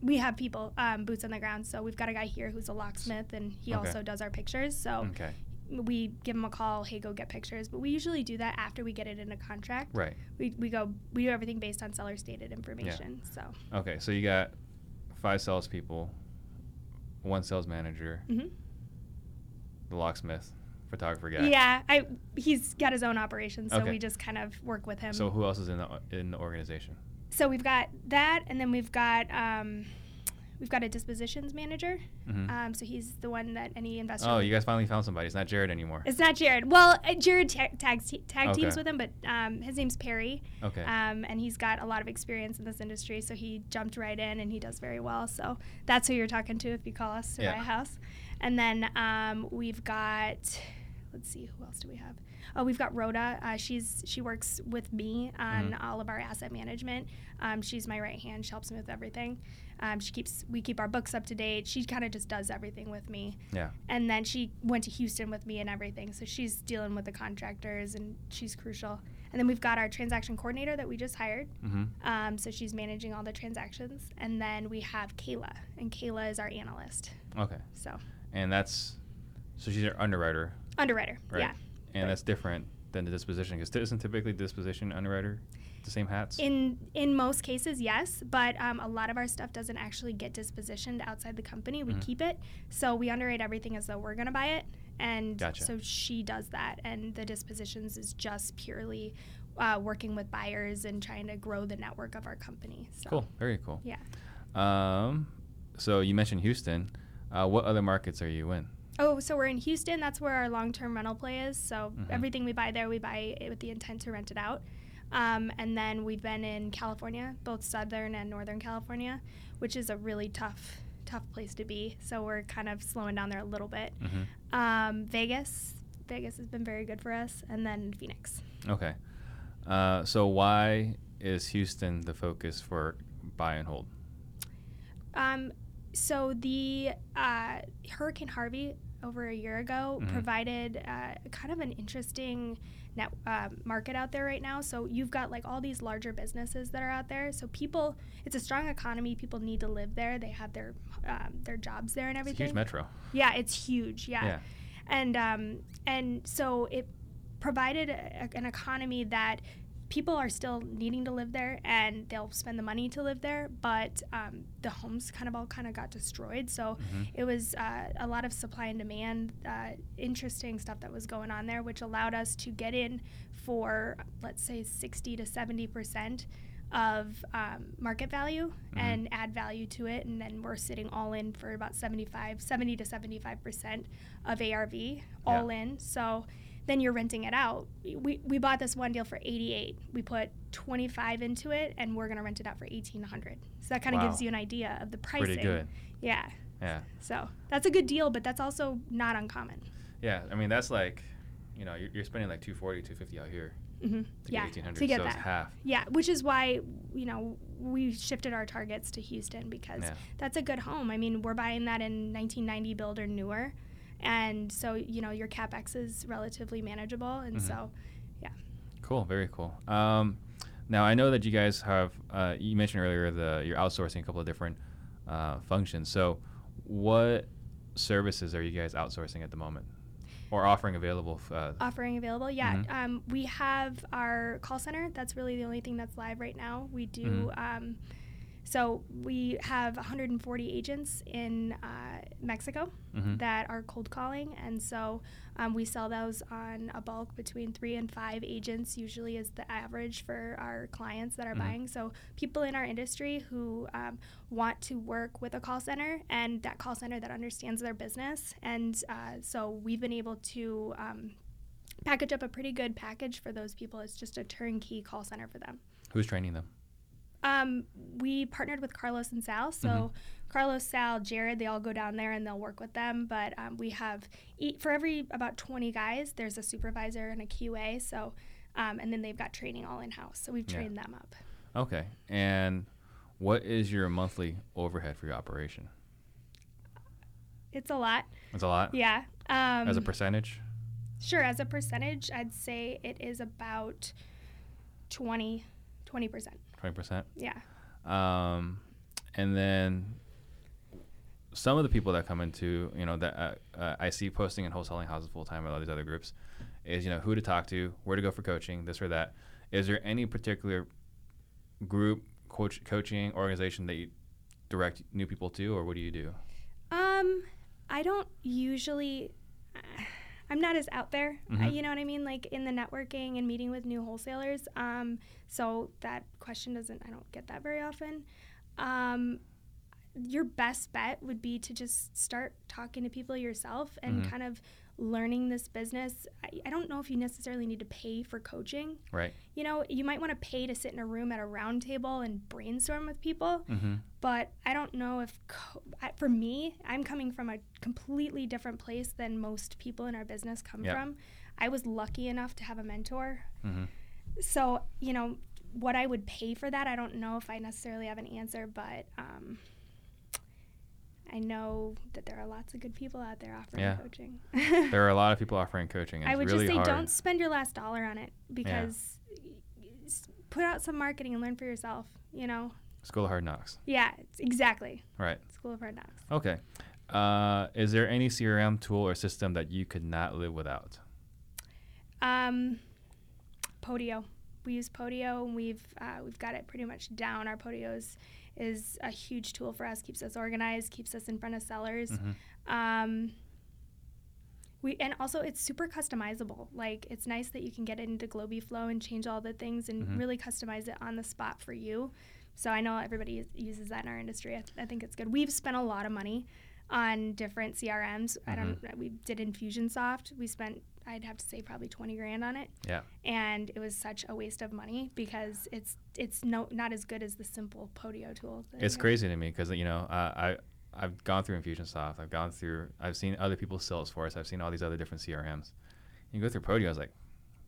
We have people um, boots on the ground, so we've got a guy here who's a locksmith, and he
Okay.
also does our pictures. So
Okay.
we give him a call, hey, go get pictures. But we usually do that after we get it in a contract.
Right.
We, we go, we do everything based on seller stated information. So,
Okay, so you got five salespeople, one sales manager,
mhm.
the locksmith, photographer guy.
yeah, I he's got his own operation, so
Okay.
we just kind of work with him.
So who else is in the in the organization?
So we've got that, and then we've got um, we've got a dispositions manager.
hmm
Um, so he's the one that any investor.
oh, you guys finally found somebody. It's not Jared anymore.
It's not Jared. Well, uh, Jared ta- tags te- tag teams with him, but um, his name's Perry,
Okay.
um, and he's got a lot of experience in this industry. So he jumped right in, and he does very well. So that's who you're talking to if you call us to
Yeah.
buy a house. And then um, we've got, let's see, who else do we have? Oh, we've got Rhoda. Uh, she's she works with me on
Mhm.
all of our asset management. Um, she's my right hand. She helps me with everything. Um, she keeps we keep our books up to date. She kind of just does everything with me
yeah.
and then she went to Houston with me and everything. So she's dealing with the contractors and she's crucial. And then we've got our transaction coordinator that we just hired.
Mm-hmm.
Um, so she's managing all the transactions. And then we have Kayla, and Kayla is our analyst.
Okay.
So
And that's so she's our underwriter,
underwriter,
Right.
yeah.
And
Right.
that's different than the disposition because isn't typically disposition underwriter the same hats?
In in most cases, yes, but um, a lot of our stuff doesn't actually get dispositioned outside the company. We
Mhm.
keep it, so we underwrite everything as though we're going to buy it, and
Gotcha.
so she does that. And the dispositions is just purely uh, working with buyers and trying to grow the network of our company. So,
cool. Very cool.
Yeah.
Um, so you mentioned Houston. Uh, what other markets are you in?
Oh, so we're in Houston. That's where our long-term rental play is. So
Mhm.
everything we buy there, we buy it with the intent to rent it out. Um, and then we've been in California, both Southern and Northern California, which is a really tough, tough place to be. So we're kind of slowing down there a little bit.
hmm
Um, Vegas, Vegas has been very good for us, and then Phoenix.
Okay. Uh, so why is Houston the focus for buy and hold?
Um, so the uh, Hurricane Harvey over a year ago
Mhm.
provided uh, kind of an interesting net uh, market out there right now. So you've got like all these larger businesses that are out there. So people, it's a strong economy. People need to live there. They have their um, their jobs there and
It's a
everything.
huge metro.
Yeah, it's huge. Yeah,
Yeah.
and um, and so it provided a, an economy that people are still needing to live there and they'll spend the money to live there but um, the homes kind of all kind of got destroyed so
Mhm.
it was uh, a lot of supply and demand uh, interesting stuff that was going on there which allowed us to get in for let's say 60 to 70 percent of um, market value
Mhm.
and add value to it and then we're sitting all in for about 75 70 to 75 percent of arv all in so then you're renting it out we, we bought this one deal for 88 we put 25 into it and we're going to rent it out for 1800 so that kind of
Wow.
gives you an idea of the pricing
Pretty good.
yeah
Yeah.
so that's a good deal but that's also not uncommon
Yeah. I mean, that's like, you know, you're, you're spending like 240, 250 out here
Mm-hmm.
to
yeah
get 1800.
to get
so
that
half.
yeah which is why you know we shifted our targets to houston because
Yeah.
that's a good home i mean we're buying that in 1990 build or newer and so you know your capex is relatively manageable and
Mhm.
so yeah.
Cool. Very cool. Um, now I know that you guys have. Uh, you mentioned earlier the you're outsourcing a couple of different uh, functions. So, what services are you guys outsourcing at the moment, or offering available? Uh,
offering available yeah
Mhm.
um, we have our call center that's really the only thing that's live right now we do
Mhm.
um, so we have 140 agents in uh, mexico
mhm.
that are cold calling and so um, we sell those on a bulk between three and five agents usually is the average for our clients that are
Mhm.
buying so people in our industry who um, want to work with a call center and that call center that understands their business and uh, so we've been able to um, package up a pretty good package for those people it's just a turnkey call center for them
Who's training them?
Um, we partnered with Carlos and Sal. So
Mhm.
Carlos, Sal, Jared, they all go down there and they'll work with them. But um, we have for every about 20 guys, there's a supervisor and a QA. So um, and then they've got training all in house. So we've
Yeah.
trained them up.
Okay. And what is your monthly overhead for your operation?
It's a lot.
It's a lot.
Yeah. Um,
As a percentage.
sure. As a percentage, I'd say it is about 20, 20%.
Twenty percent.
Yeah.
Um, and then, some of the people that come into you know that uh, uh, I see posting in wholesaling houses full time and all these other groups is you know who to talk to, where to go for coaching, this or that. Is there any particular group coach coaching organization that you direct new people to, or what do you do?
Um, I don't usually. I'm not as out there. I,
Mhm.
you know what I mean? Like in the networking and meeting with new wholesalers. Um, so that question doesn't. I don't get that very often. Um, your best bet would be to just start talking to people yourself and
Mhm.
kind of learning this business. I, I don't know if you necessarily need to pay for coaching.
Right.
You know, you might want to pay to sit in a room at a round table and brainstorm with people
Mm-hmm.
but I don't know if co- I- for me, I'm coming from a completely different place than most people in our business come
Yep.
from. I was lucky enough to have a mentor.
Mm-hmm.
So, you know, what I would pay for that, I don't know if I necessarily have an answer, but um, I know that there are lots of good people out there offering
Yeah.
coaching. [laughs]
There are a lot of people offering coaching. And
I would
really
just say
hard.
don't spend your last dollar on it because s- put out some marketing and learn for yourself, you know?
School of Hard Knocks.
Yeah, it's exactly.
Right.
School of Hard Knocks.
Okay. Uh, is there any CRM tool or system that you could not live without?
Um, Podio. We use Podio, and we've uh, we've got it pretty much down. Our Podio is, a huge tool for us. Keeps us organized. Keeps us in front of sellers.
Mhm.
Um, we and also it's super customizable. Like it's nice that you can get it into GlobiFlow and change all the things and
Mhm.
really customize it on the spot for you. So I know everybody uses that in our industry. I, th- I think it's good. We've spent a lot of money on different CRMs. I don't. We did Infusionsoft. We spent. I'd have to say probably twenty grand on it,
Yeah.
and it was such a waste of money because it's it's no not as good as the simple Podio tool.
It's crazy to me because you know uh, I I've gone through Infusionsoft. I've gone through. I've seen other people's Salesforce. I've seen all these other different CRMs. You go through Podio. I was like,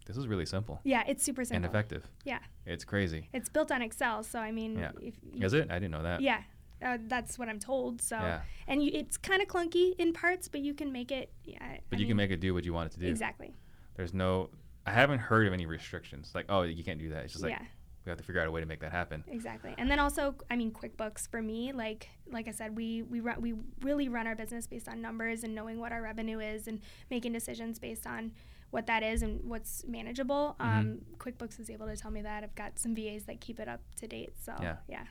this is really simple
Yeah, it's super simple.
and effective.
Yeah.
It's crazy.
It's built on Excel, so I mean,
Yeah.
if
Is it? I didn't know that.
Yeah, uh, that's what I'm told. So,
Yeah.
and you, it's kind of clunky in parts, but you can make it. Yeah,
But
I
you can make it do what you want it to do.
exactly.
There's no. I haven't heard of any restrictions. Like, oh, you can't do that. It's just like
yeah,
we have to figure out a way to make that happen.
exactly. And then also, I mean, QuickBooks for me, like like I said, we we run we really run our business based on numbers and knowing what our revenue is and making decisions based on what that is and what's manageable.
Mhm.
Um, QuickBooks is able to tell me that. I've got some VAs that keep it up to date. So
Yeah.
yeah.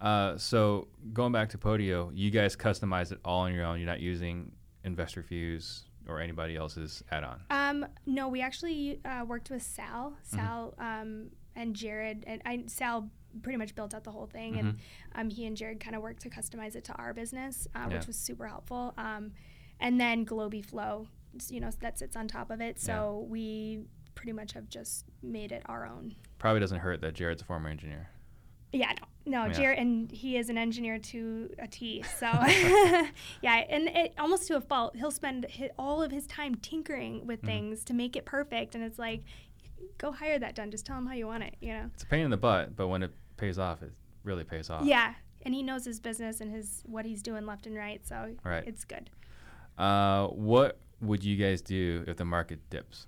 Uh, so going back to Podio, you guys customize it all on your own. You're not using InvestorFuse or anybody else's add-on.
Um, no, we actually uh, worked with Sal,
Mm-hmm.
Sal, um, and Jared, and I, Sal pretty much built out the whole thing, and um, he and Jared kind of worked to customize it to our business, uh,
Yeah.
which was super helpful. Um, and then GlobiFlow, you know, that sits on top of it, so we pretty much have just made it our own.
Probably doesn't hurt that Jared's a former engineer.
Yeah, no, no,
Yeah.
Jared, and he is an engineer to a T. So, [laughs] [laughs] yeah, and it almost to a fault. He'll spend hi all of his time tinkering with
Mhm.
things to make it perfect, and it's like, go hire that done. Just tell him how you want it. You know?
It's a pain in the butt, but when it pays off, it really pays off.
Yeah, and he knows his business and his what he's doing left and right. So
Right.
it's good.
Uh, what would you guys do if the market dips?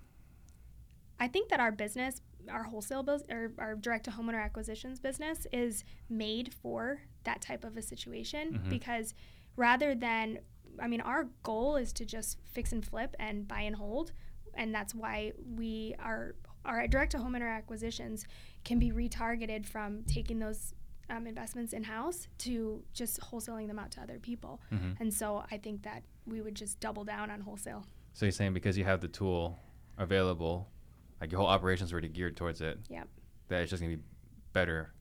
I think that our business, our wholesale bus or our direct to homeowner acquisitions business, is made for that type of a situation
Mhm.
because rather than, I mean, our goal is to just fix and flip and buy and hold, and that's why we are our direct to homeowner acquisitions can be retargeted from taking those um, investments in house to just wholesaling them out to other people.
hmm
And so I think that we would just double down on wholesale.
So you're saying because you have the tool available, like your whole operation's already geared towards it.
Yep.
That it's just gonna be better.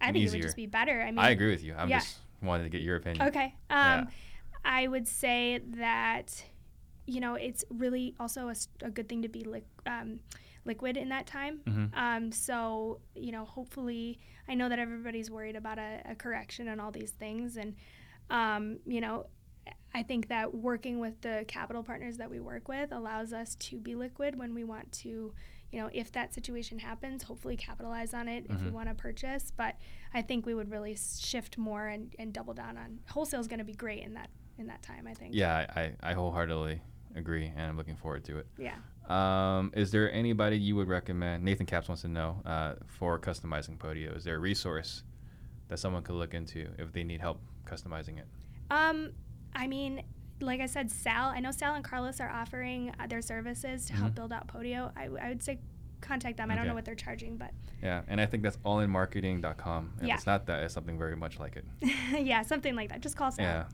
I think it would just be better. I mean,
I agree with you. I'm
yeah.
just wanted to get your opinion.
Okay.
Yeah.
Um, I would say that, you know, it's really also a, a good thing to be li- um, liquid in that time.
Mhm.
Um, so, you know, hopefully, I know that everybody's worried about a, a correction and all these things. And, um, you know, I think that working with the capital partners that we work with allows us to be liquid when we want to, you know, if that situation happens, hopefully capitalize on it if we
Mhm.
want to purchase. But I think we would really shift more and, and double down on wholesale is going to be great in that in that time. I think.
Yeah, I, I I wholeheartedly agree, and I'm looking forward to it.
Yeah.
Um, is there anybody you would recommend? Nathan Caps wants to know uh, for customizing Podio. Is there a resource that someone could look into if they need help customizing it?
Um, I mean, like I said, Sal. I know Sal and Carlos are offering uh, their services to help
Mhm.
build out Podio. I would say contact them. I don't know what they're charging, but
Yeah, and I think that's allinmarketing.com. If
Yeah.
it's not that, it's something very much like it. [laughs]
yeah, something like that. Just call Sal.
Yeah.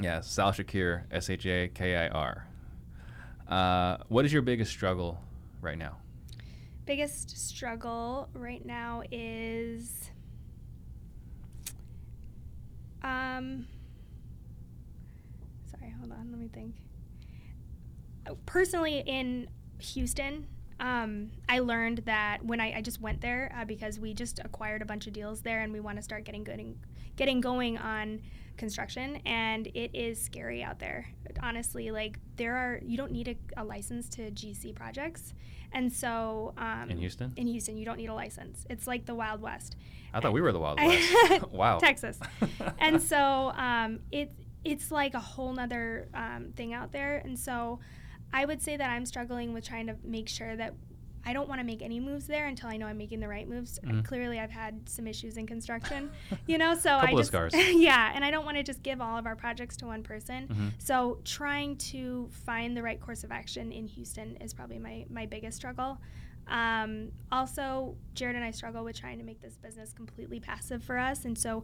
Yeah, Sal Shakir, S H A K I R. Uh, what is your biggest struggle right now?
Biggest struggle right now is um sorry, hold on, let me think. Personally in Houston, um, I learned that when I, I just went there uh, because we just acquired a bunch of deals there and we want to start getting good and getting going on construction and it is scary out there honestly like there are you don't need a, a license to gc projects and so um,
In Houston?
in houston you don't need a license it's like the wild west
I thought we were the Wild [laughs] West. [laughs] wow.
Texas. and so um, it it's like a whole nother um, thing out there. And so I would say that I'm struggling with trying to make sure that I don't want to make any moves there until I know I'm making the right moves.
Mhm.
clearly, I've had some issues in construction, [laughs] you know. So I just
scars. [laughs]
yeah, and I don't want to just give all of our projects to one person.
Mhm.
So trying to find the right course of action in Houston is probably my my biggest struggle. Um, also, Jared and I struggle with trying to make this business completely passive for us, and so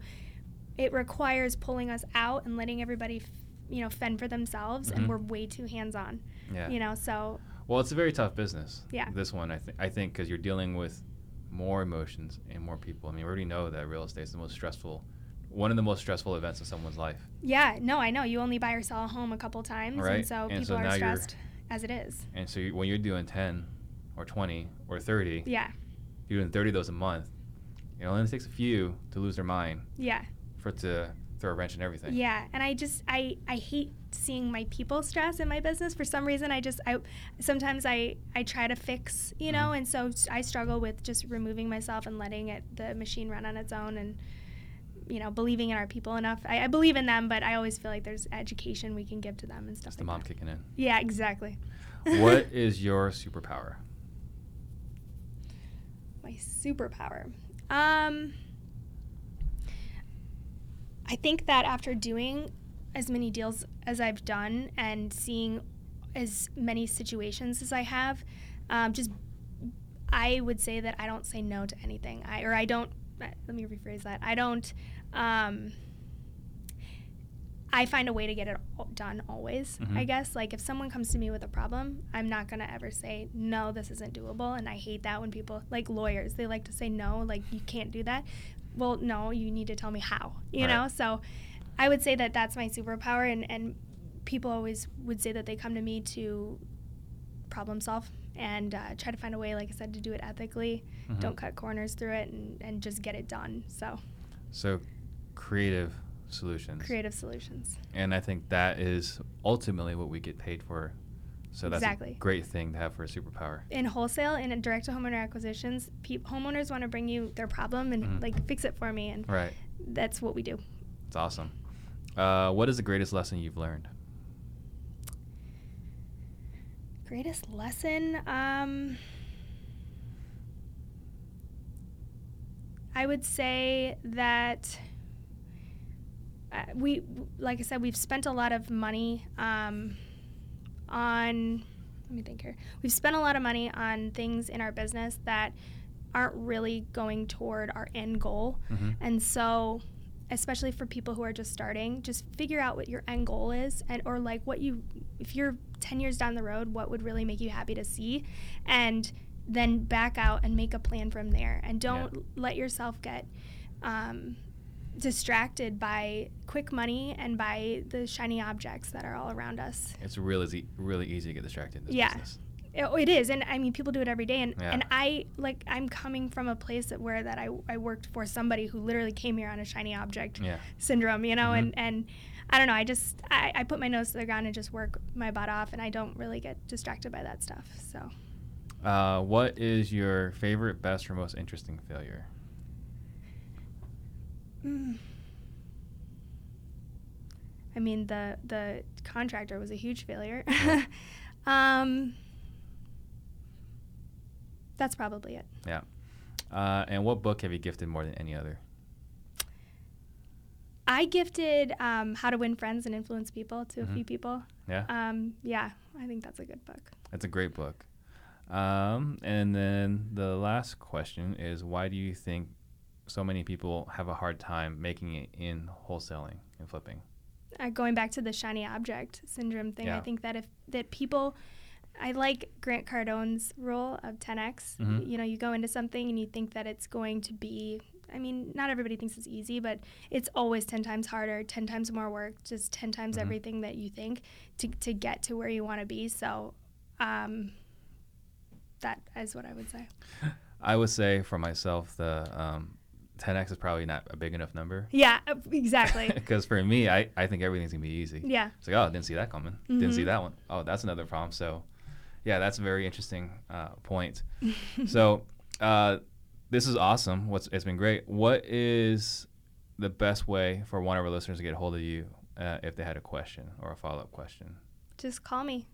it requires pulling us out and letting everybody, f- you know, fend for themselves,
Mhm.
and we're way too hands on.
Yeah.
You know, so
Well, it's a very tough business.
Yeah.
This one, I think, I think, because you're dealing with more emotions and more people. I mean, we already know that real estate is the most stressful, one of the most stressful events in someone's life.
yeah, no, I know you only buy or sell a home a couple times,
Right.
and so
And
people
so
are stressed as it is.
And so you, when you're doing 10 or 20 or 30,
Yeah,
you're doing 30 of those a month. It only takes a few to lose their mind
yeah.
For it to throw a wrench in everything.
Yeah, and I just I I hate seeing my people stress in my business. For some reason, I just I sometimes I I try to fix, you know,
Mhm.
and so I struggle with just removing myself and letting it the machine run on its own and you know believing in our people enough. I, I believe in them, but I always feel like there's education we can give to them and stuff
It's the
like
mom
that.
kicking in.
Yeah, exactly.
what [laughs] is your superpower?
my superpower? Um, I think that after doing as many deals as I've done and seeing as many situations as I have, um, just I would say that I don't say no to anything. I or I don't. uh, Let me rephrase that. I don't. Um, I find a way to get it all done always. I
Mhm.
guess like if someone comes to me with a problem, I'm not gonna ever say no. This isn't doable, and I hate that when people like lawyers they like to say no, like you can't do that. Well, no, you need to tell me how. You
Right.
know, so I would say that that's my superpower, and and people always would say that they come to me to problem solve and uh, try to find a way, like I said, to do it ethically.
Mhm.
Don't cut corners through it, and and just get it done. So
So, creative solutions.
creative solutions.
And I think that is ultimately what we get paid for. So that's
Exactly.
a great thing to have for a superpower.
in wholesale and in direct to homeowner acquisitions, pe- homeowners want to bring you their problem and
Mhm.
like fix it for me, and
Right.
that's what we do.
It's awesome. Uh, what is the greatest lesson you've learned?
Greatest lesson, um, I would say that uh, we, like I said, we've spent a lot of money um, on. Let me think here. We've spent a lot of money on things in our business that aren't really going toward our end goal.
Mhm.
And so, especially for people who are just starting, just figure out what your end goal is and or like what you if you're 10 years down the road, what would really make you happy to see and then back out and make a plan from there and don't let yourself get um, distracted by quick money and by the shiny objects that are all around us.
It's really easy, really easy to get distracted in this
Yeah.
business.
It, it is, and I mean, people do it every day, and,
Yeah.
and I like I'm coming from a place that where that I, I worked for somebody who literally came here on a shiny object
Yeah.
syndrome, you know,
Mhm.
and and I don't know, I just I, I put my nose to the ground and just work my butt off, and I don't really get distracted by that stuff. So
Uh, what is your favorite, best, or most interesting failure?
Mm. I mean, the the contractor was a huge failure. [laughs] Um, that's probably it.
Yeah. Uh, and what book have you gifted more than any other?
I gifted um, How to Win Friends and Influence People to
Mhm.
a few people.
Yeah,
Um, yeah, I think that's a good book.
that's a great book. Um, and then the last question is why do you think so many people have a hard time making it in wholesaling and flipping?
uh, going back to the shiny object syndrome thing,
Yeah.
I think that if that people, I like Grant Cardone's rule of 10x.
Mhm.
You know, you go into something and you think that it's going to be. I mean, not everybody thinks it's easy, but it's always 10 times harder, 10 times more work, just 10 times
Mhm.
everything that you think to, to get to where you want to be. So, um, that is what I would say. [laughs]
I would say for myself, the um, 10x is probably not a big enough number.
Yeah, uh, exactly. [laughs]
Because for me, I, I think everything's gonna be easy.
yeah.
It's like, oh, didn't see that coming. Didn't see
Mhm.
that one. Oh, that's another problem. So, yeah, that's a very interesting uh, point. [laughs] so, uh, this is awesome. What's it's been great. What is the best way for one of our listeners to get a hold of you uh, if they had a question or a follow up question?
Just call me.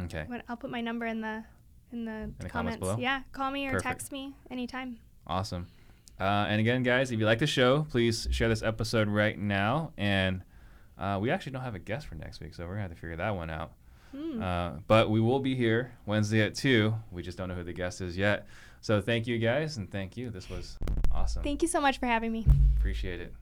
Okay.
I'll put my number in the in the,
the comments
comments.
below?
Yeah, call me or
Perfect.
text me anytime.
Awesome. Uh, and again, guys, if you like the show, please share this episode right now. And uh, we actually don't have a guest for next week, so we're gonna have to figure that one out.
Hmm.
Uh, but we will be here Wednesday at two. We just don't know who the guest is yet. So thank you guys, and thank you. This was awesome.
Thank you so much for having me.
Appreciate it.